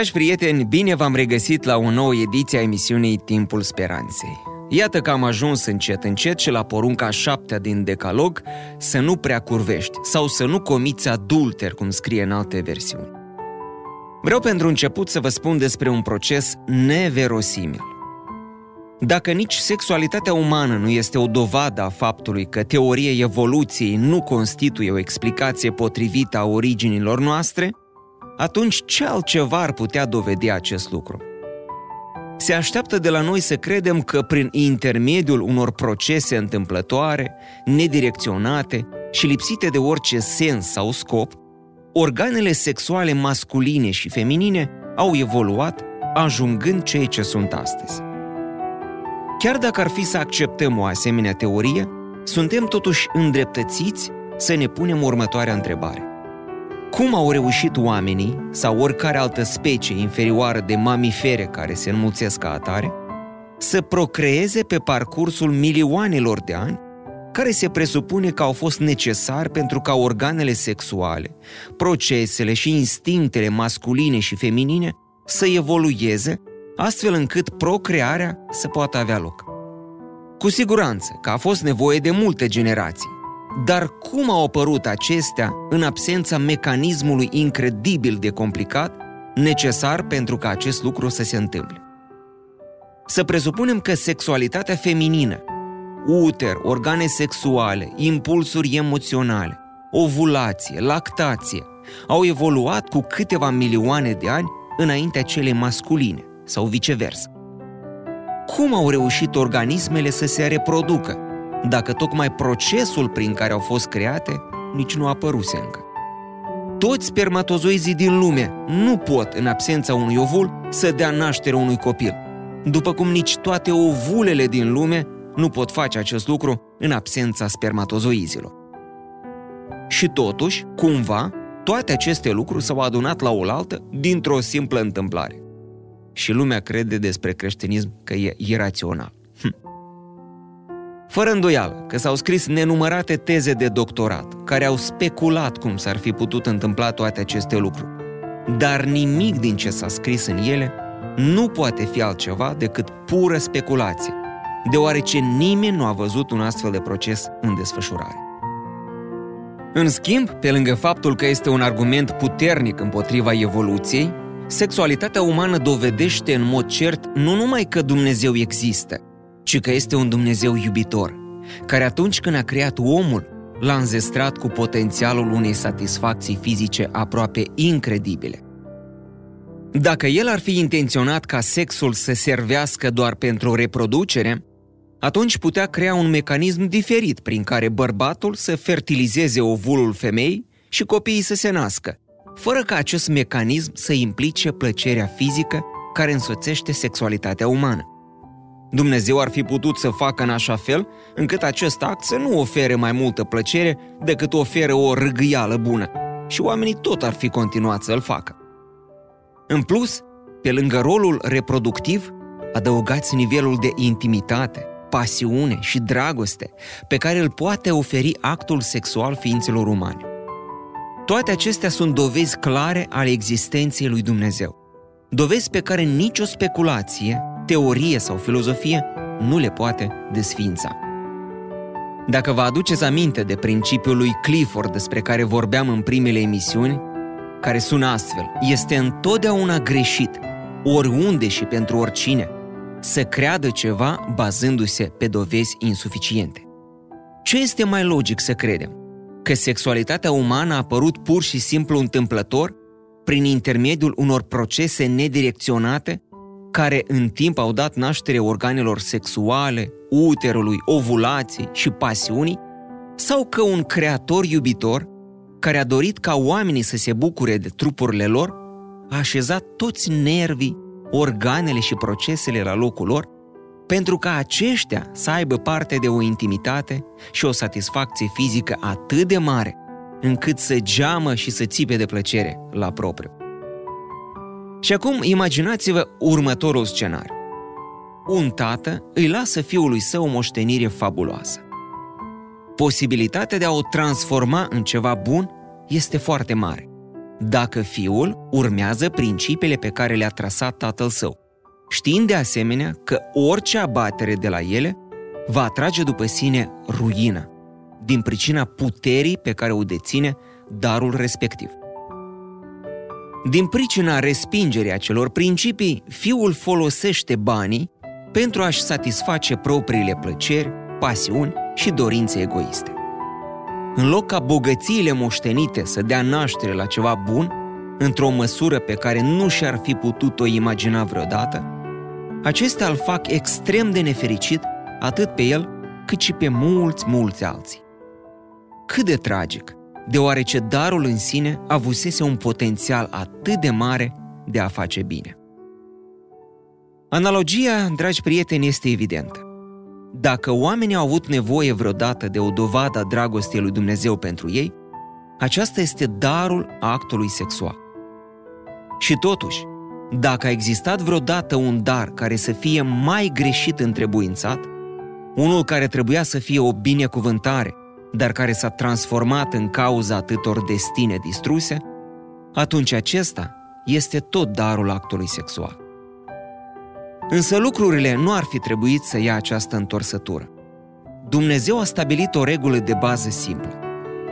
Dragi prieteni, bine v-am regăsit la o nouă ediție a emisiunii Timpul Speranței. Iată că am ajuns încet încet și la porunca șaptea din Decalog să nu prea curvești sau să nu comiți adulter, cum scrie în alte versiuni. Vreau pentru început să vă spun despre un proces neverosimil. Dacă nici sexualitatea umană nu este o dovadă a faptului că teoria evoluției nu constituie o explicație potrivită a originilor noastre, atunci ce altceva ar putea dovedi acest lucru? Se așteaptă de la noi să credem că prin intermediul unor procese întâmplătoare, nedirecționate și lipsite de orice sens sau scop, organele sexuale masculine și feminine au evoluat, ajungând cei ce sunt astăzi. Chiar dacă ar fi să acceptăm o asemenea teorie, suntem totuși îndreptățiți să ne punem următoarea întrebare. Cum au reușit oamenii sau oricare altă specie inferioară de mamifere care se înmulțesc ca atare să procreeze pe parcursul milioanelor de ani care se presupune că au fost necesari pentru ca organele sexuale, procesele și instinctele masculine și feminine să evolueze astfel încât procrearea să poată avea loc. Cu siguranță că a fost nevoie de multe generații, dar cum au apărut acestea în absența mecanismului incredibil de complicat necesar pentru ca acest lucru să se întâmple? Să presupunem că sexualitatea feminină, uter, organe sexuale, impulsuri emoționale, ovulație, lactație, au evoluat cu câteva milioane de ani înaintea celei masculine sau viceversa. Cum au reușit organismele să se reproducă dacă tocmai procesul prin care au fost create nici nu a apăruse încă. Toți spermatozoizii din lume nu pot, în absența unui ovul, să dea naștere unui copil, după cum nici toate ovulele din lume nu pot face acest lucru în absența spermatozoizilor. Și totuși, cumva, toate aceste lucruri s-au adunat la oaltă dintr-o simplă întâmplare. Și lumea crede despre creștinism că e irațional. Fără îndoială că s-au scris nenumărate teze de doctorat care au speculat cum s-ar fi putut întâmpla toate aceste lucruri. Dar nimic din ce s-a scris în ele nu poate fi altceva decât pură speculație, deoarece nimeni nu a văzut un astfel de proces în desfășurare. În schimb, pe lângă faptul că este un argument puternic împotriva evoluției, sexualitatea umană dovedește în mod cert nu numai că Dumnezeu există, ci că este un Dumnezeu iubitor, care atunci când a creat omul, l-a înzestrat cu potențialul unei satisfacții fizice aproape incredibile. Dacă el ar fi intenționat ca sexul să servească doar pentru reproducere, atunci putea crea un mecanism diferit prin care bărbatul să fertilizeze ovulul femeii și copiii să se nască, fără ca acest mecanism să implice plăcerea fizică care însoțește sexualitatea umană. Dumnezeu ar fi putut să facă în așa fel încât acest act să nu ofere mai multă plăcere decât oferă o râgâială bună și oamenii tot ar fi continuat să-l facă. În plus, pe lângă rolul reproductiv, adăugați nivelul de intimitate, pasiune și dragoste pe care îl poate oferi actul sexual ființelor umane. Toate acestea sunt dovezi clare ale existenței lui Dumnezeu. Dovezi pe care nicio speculație teorie sau filozofie nu le poate desfința. Dacă vă aduceți aminte de principiul lui Clifford despre care vorbeam în primele emisiuni, care sună astfel, este întotdeauna greșit, oriunde și pentru oricine, să creadă ceva bazându-se pe dovezi insuficiente. Ce este mai logic să credem? Că sexualitatea umană a apărut pur și simplu întâmplător, prin intermediul unor procese nedirecționate care în timp au dat naștere organelor sexuale, uterului, ovulației și pasiunii, sau că un creator iubitor, care a dorit ca oamenii să se bucure de trupurile lor, a așezat toți nervii, organele și procesele la locul lor, pentru ca aceștia să aibă parte de o intimitate și o satisfacție fizică atât de mare, încât să geamă și să țipe de plăcere la propriu. Și acum imaginați-vă următorul scenariu. Un tată îi lasă fiului său o moștenire fabuloasă. Posibilitatea de a o transforma în ceva bun este foarte mare, dacă fiul urmează principiile pe care le-a trasat tatăl său, știind de asemenea că orice abatere de la ele va atrage după sine ruina, din pricina puterii pe care o deține darul respectiv. Din pricina respingerii acelor principii, fiul folosește banii pentru a-și satisface propriile plăceri, pasiuni și dorințe egoiste. În loc ca bogățiile moștenite să dea naștere la ceva bun, într-o măsură pe care nu și-ar fi putut-o imagina vreodată, acestea îl fac extrem de nefericit atât pe el cât și pe mulți, mulți alții. Cât de tragic, deoarece darul în sine avusese un potențial atât de mare de a face bine. Analogia, dragi prieteni, este evidentă. Dacă oamenii au avut nevoie vreodată de o dovadă a dragostei lui Dumnezeu pentru ei, aceasta este darul actului sexual. Și totuși, dacă a existat vreodată un dar care să fie mai greșit întrebuințat, unul care trebuia să fie o binecuvântare, dar care s-a transformat în cauza atâtor destine distruse, atunci acesta este tot darul actului sexual. Însă lucrurile nu ar fi trebuit să ia această întorsătură. Dumnezeu a stabilit o regulă de bază simplă.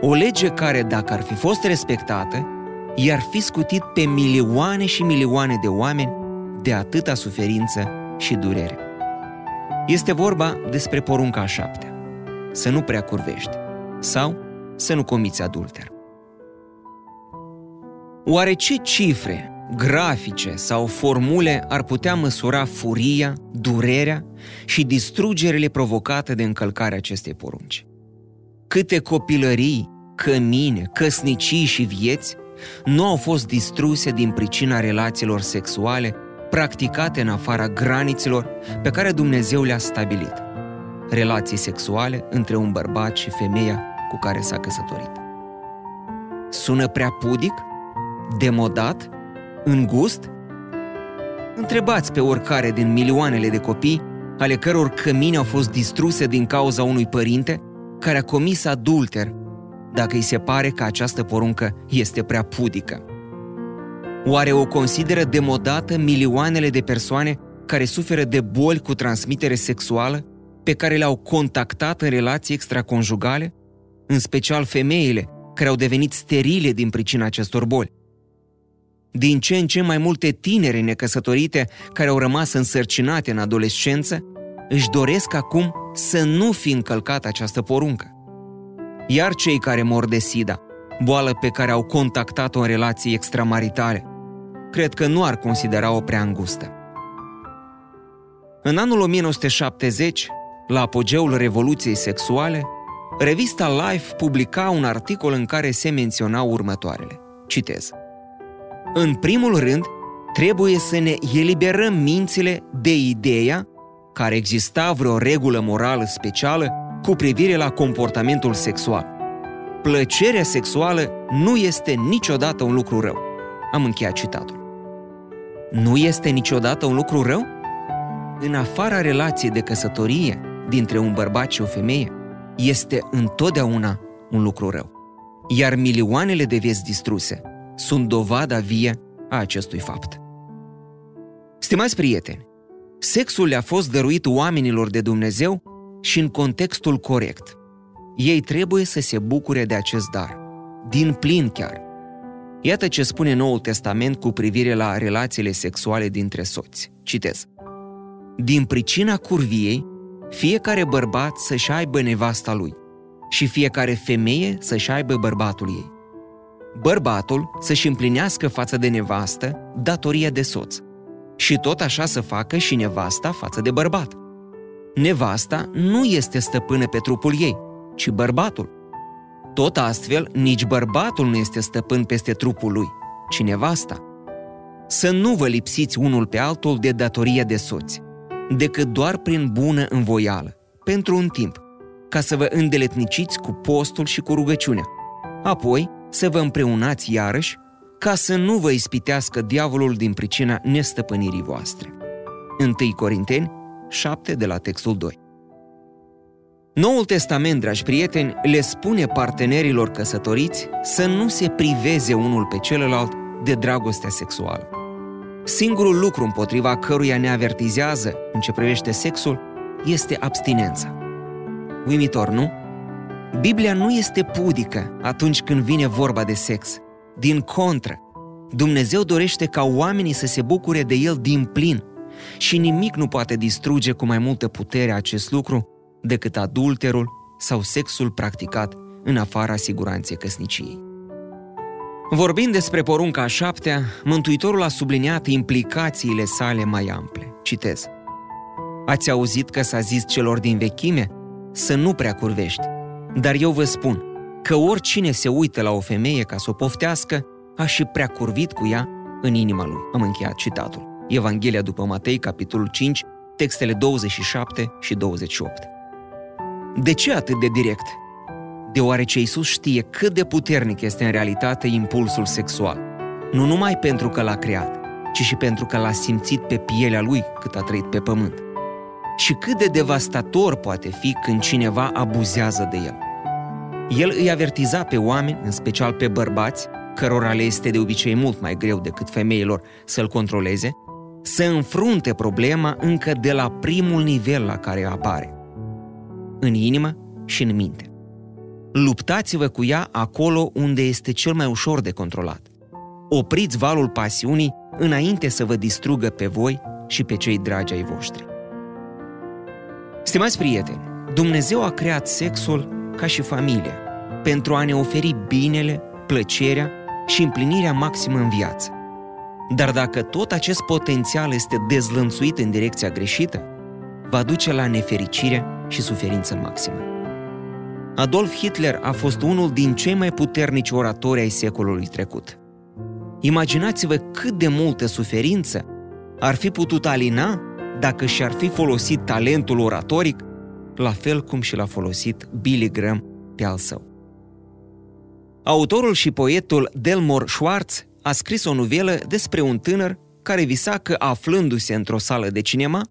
O lege care, dacă ar fi fost respectată, i-ar fi scutit pe milioane și milioane de oameni de atâta suferință și durere. Este vorba despre porunca a șaptea. Să nu prea curvești sau să nu comiți adulter. Oare ce cifre grafice sau formule ar putea măsura furia, durerea și distrugerile provocate de încălcarea acestei porunci. Câte copilării, cămine, căsnicii și vieți nu au fost distruse din pricina relațiilor sexuale practicate în afara granițelor pe care Dumnezeu le-a stabilit. Relații sexuale între un bărbat și femeia cu care s-a căsătorit. Sună prea pudic? Demodat? În gust? Întrebați pe oricare din milioanele de copii ale căror cămini au fost distruse din cauza unui părinte care a comis adulter, dacă îi se pare că această poruncă este prea pudică. Oare o consideră demodată milioanele de persoane care suferă de boli cu transmitere sexuală, pe care le-au contactat în relații extraconjugale, în special femeile care au devenit sterile din pricina acestor boli? Din ce în ce mai multe tinere necăsătorite care au rămas însărcinate în adolescență își doresc acum să nu fi încălcat această poruncă. Iar cei care mor de SIDA, boală pe care au contactat-o în relații extramaritale, cred că nu ar considera-o prea îngustă. În anul 1970, la apogeul Revoluției Sexuale, revista Life publica un articol în care se menționau următoarele. Citez – în primul rând, trebuie să ne eliberăm mințile de ideea că ar exista vreo regulă morală specială cu privire la comportamentul sexual. Plăcerea sexuală nu este niciodată un lucru rău. Am încheiat citatul. Nu este niciodată un lucru rău? În afara relației de căsătorie dintre un bărbat și o femeie, este întotdeauna un lucru rău. Iar milioanele de vieți distruse sunt dovada vie a acestui fapt. Stimați prieteni, sexul le-a fost dăruit oamenilor de Dumnezeu și în contextul corect. Ei trebuie să se bucure de acest dar, din plin chiar. Iată ce spune Noul Testament cu privire la relațiile sexuale dintre soți. Citez. Din pricina curviei, fiecare bărbat să-și aibă nevasta lui și fiecare femeie să-și aibă bărbatul ei bărbatul să-și împlinească față de nevastă datoria de soț și tot așa să facă și nevasta față de bărbat. Nevasta nu este stăpână pe trupul ei, ci bărbatul. Tot astfel, nici bărbatul nu este stăpân peste trupul lui, ci nevasta. Să nu vă lipsiți unul pe altul de datoria de soți. Decât doar prin bună învoială, pentru un timp, ca să vă îndeletniciți cu postul și cu rugăciunea. Apoi, să vă împreunați iarăși, ca să nu vă ispitească diavolul din pricina nestăpânirii voastre. 1 Corinteni 7 de la textul 2 Noul Testament, dragi prieteni, le spune partenerilor căsătoriți să nu se priveze unul pe celălalt de dragostea sexuală. Singurul lucru împotriva căruia ne avertizează în ce privește sexul este abstinența. Uimitor, nu? Biblia nu este pudică atunci când vine vorba de sex. Din contră, Dumnezeu dorește ca oamenii să se bucure de el din plin și nimic nu poate distruge cu mai multă putere acest lucru decât adulterul sau sexul practicat în afara siguranței căsniciei. Vorbind despre porunca a șaptea, Mântuitorul a subliniat implicațiile sale mai ample. Citez. Ați auzit că s-a zis celor din vechime să nu prea curvești, dar eu vă spun că oricine se uită la o femeie ca să o poftească, a și prea curvit cu ea în inima lui. Am încheiat citatul. Evanghelia după Matei, capitolul 5, textele 27 și 28. De ce atât de direct? Deoarece Isus știe cât de puternic este în realitate impulsul sexual. Nu numai pentru că l-a creat, ci și pentru că l-a simțit pe pielea lui cât a trăit pe pământ. Și cât de devastator poate fi când cineva abuzează de el. El îi avertiza pe oameni, în special pe bărbați, cărora le este de obicei mult mai greu decât femeilor să-l controleze, să înfrunte problema încă de la primul nivel la care apare – în inimă și în minte. Luptați-vă cu ea acolo unde este cel mai ușor de controlat. Opriți valul pasiunii înainte să vă distrugă pe voi și pe cei dragi ai voștri. Stimați prieteni, Dumnezeu a creat sexul ca și familia, pentru a ne oferi binele, plăcerea și împlinirea maximă în viață. Dar dacă tot acest potențial este dezlănțuit în direcția greșită, va duce la nefericire și suferință maximă. Adolf Hitler a fost unul din cei mai puternici oratori ai secolului trecut. Imaginați-vă cât de multă suferință ar fi putut alina dacă și-ar fi folosit talentul oratoric, la fel cum și l-a folosit Billy Graham pe al său. Autorul și poetul Delmore Schwartz a scris o novelă despre un tânăr care visa că, aflându-se într-o sală de cinema,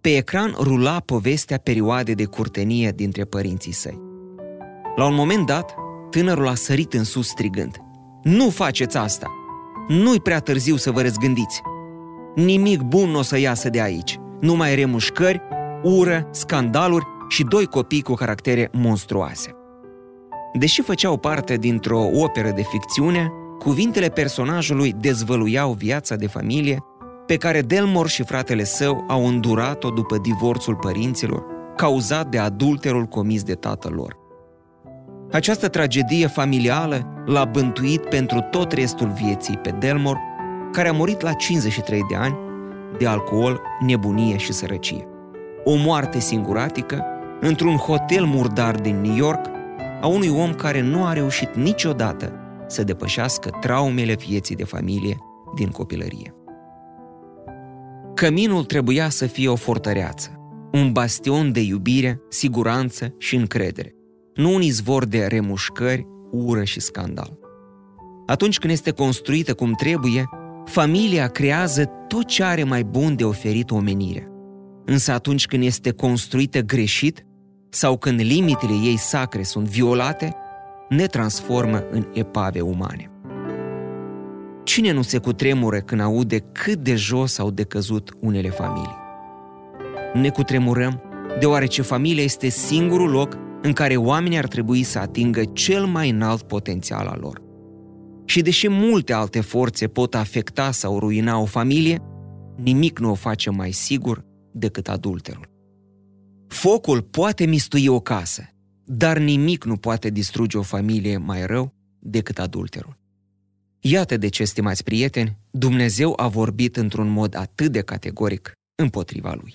pe ecran rula povestea perioadei de curtenie dintre părinții săi. La un moment dat, tânărul a sărit în sus strigând Nu faceți asta! Nu-i prea târziu să vă răzgândiți! Nimic bun nu o să iasă de aici, numai remușcări, ură, scandaluri și doi copii cu caractere monstruoase. Deși făceau parte dintr-o operă de ficțiune, cuvintele personajului dezvăluiau viața de familie pe care Delmor și fratele său au îndurat-o după divorțul părinților, cauzat de adulterul comis de tatăl lor. Această tragedie familială l-a bântuit pentru tot restul vieții pe Delmor, care a murit la 53 de ani de alcool, nebunie și sărăcie. O moarte singuratică, într-un hotel murdar din New York, a unui om care nu a reușit niciodată să depășească traumele vieții de familie din copilărie. Căminul trebuia să fie o fortăreață, un bastion de iubire, siguranță și încredere, nu un izvor de remușcări, ură și scandal. Atunci când este construită cum trebuie, familia creează tot ce are mai bun de oferit omenirea. Însă atunci când este construită greșit sau când limitele ei sacre sunt violate, ne transformă în epave umane. Cine nu se cutremură când aude cât de jos au decăzut unele familii? Ne cutremurăm deoarece familia este singurul loc în care oamenii ar trebui să atingă cel mai înalt potențial al lor. Și deși multe alte forțe pot afecta sau ruina o familie, nimic nu o face mai sigur decât adulterul. Focul poate mistui o casă, dar nimic nu poate distruge o familie mai rău decât adulterul. Iată de ce, stimați prieteni, Dumnezeu a vorbit într-un mod atât de categoric împotriva lui.